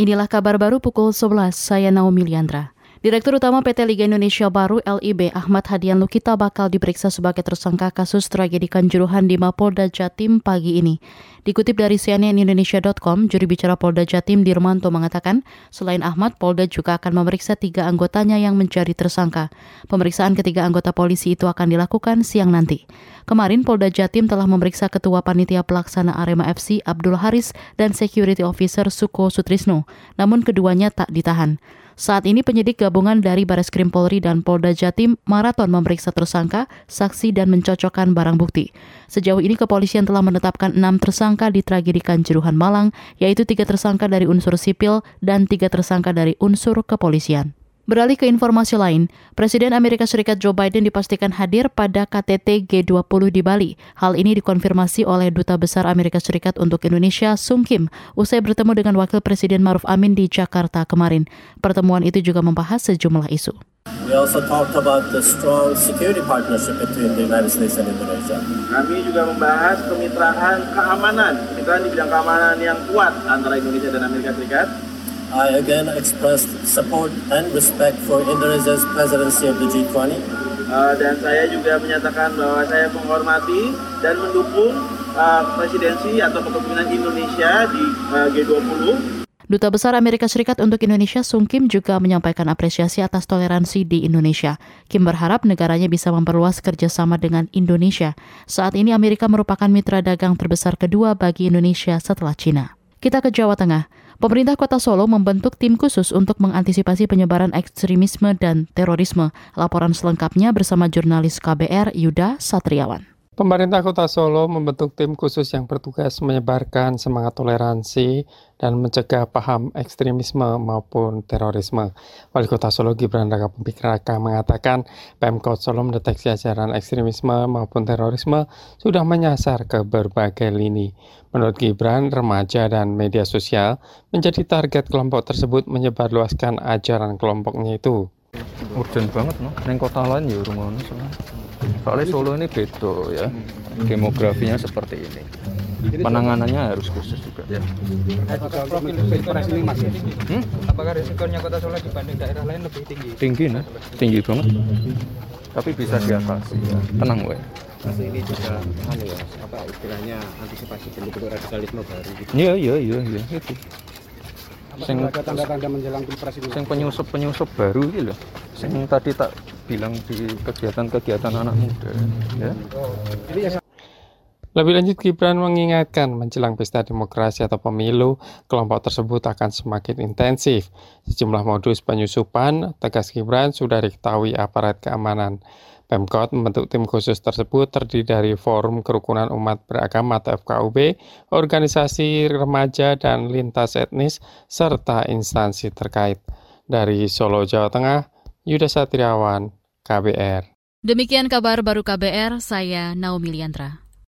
Inilah kabar baru pukul 11, saya Naomi Liandra. Direktur Utama PT Liga Indonesia Baru LIB Ahmad Hadian Lukita bakal diperiksa sebagai tersangka kasus tragedi Kanjuruhan di Mapolda Jatim pagi ini. Dikutip dari cnnindonesia.com, juri bicara Polda Jatim Dirmanto mengatakan, selain Ahmad, Polda juga akan memeriksa tiga anggotanya yang menjadi tersangka. Pemeriksaan ketiga anggota polisi itu akan dilakukan siang nanti. Kemarin Polda Jatim telah memeriksa Ketua Panitia Pelaksana Arema FC Abdul Haris dan Security Officer Suko Sutrisno, namun keduanya tak ditahan. Saat ini penyidik gabungan dari Baris Krim Polri dan Polda Jatim maraton memeriksa tersangka, saksi, dan mencocokkan barang bukti. Sejauh ini kepolisian telah menetapkan enam tersangka di tragedi Kanjuruhan Malang, yaitu tiga tersangka dari unsur sipil dan tiga tersangka dari unsur kepolisian. Beralih ke informasi lain, Presiden Amerika Serikat Joe Biden dipastikan hadir pada KTT G20 di Bali. Hal ini dikonfirmasi oleh Duta Besar Amerika Serikat untuk Indonesia, Sung Kim, usai bertemu dengan Wakil Presiden Maruf Amin di Jakarta kemarin. Pertemuan itu juga membahas sejumlah isu. We also talked about the strong security partnership between the United States and Indonesia. Kami juga membahas kemitraan keamanan, kemitraan di bidang keamanan yang kuat antara Indonesia dan Amerika Serikat I again expressed support and respect for Indonesia's presidency of the G20. Uh, dan saya juga menyatakan bahwa saya menghormati dan mendukung uh, presidensi atau kepemimpinan Indonesia di uh, G20. Duta Besar Amerika Serikat untuk Indonesia Sung Kim juga menyampaikan apresiasi atas toleransi di Indonesia. Kim berharap negaranya bisa memperluas kerjasama dengan Indonesia. Saat ini Amerika merupakan mitra dagang terbesar kedua bagi Indonesia setelah Cina. Kita ke Jawa Tengah. Pemerintah Kota Solo membentuk tim khusus untuk mengantisipasi penyebaran ekstremisme dan terorisme. Laporan selengkapnya bersama jurnalis KBR Yuda Satriawan. Pemerintah Kota Solo membentuk tim khusus yang bertugas menyebarkan semangat toleransi dan mencegah paham ekstremisme maupun terorisme. Wali Kota Solo Gibran Raka Buming Raka mengatakan Pemkot Solo mendeteksi ajaran ekstremisme maupun terorisme sudah menyasar ke berbagai lini. Menurut Gibran, remaja dan media sosial menjadi target kelompok tersebut menyebarluaskan ajaran kelompoknya itu. Urgent banget, no? Neng kota lain ya rumah Soalnya Solo ini beda ya, demografinya seperti ini. Penanganannya harus khusus juga. Ya. Hmm? Apakah risikonya kota Solo dibanding daerah lain lebih tinggi? Tinggi, nah. tinggi banget. Tapi bisa diatasi ya. Tenang, weh. Mas ini juga anu ya, apa istilahnya antisipasi bentuk-bentuk radikalisme baru gitu. Iya, iya, iya, iya, itu sing ada tanda-tanda menjelang pilpres ini sing penyusup penyusup baru ini loh sing tadi tak bilang di kegiatan-kegiatan anak muda ya lebih lanjut, Gibran mengingatkan menjelang pesta demokrasi atau pemilu, kelompok tersebut akan semakin intensif. Sejumlah modus penyusupan, tegas Gibran sudah diketahui aparat keamanan. Pemkot membentuk tim khusus tersebut terdiri dari Forum Kerukunan Umat Beragama atau FKUB, organisasi remaja dan lintas etnis, serta instansi terkait. Dari Solo, Jawa Tengah, Yuda Satriawan, KBR. Demikian kabar baru KBR, saya Naomi Liandra.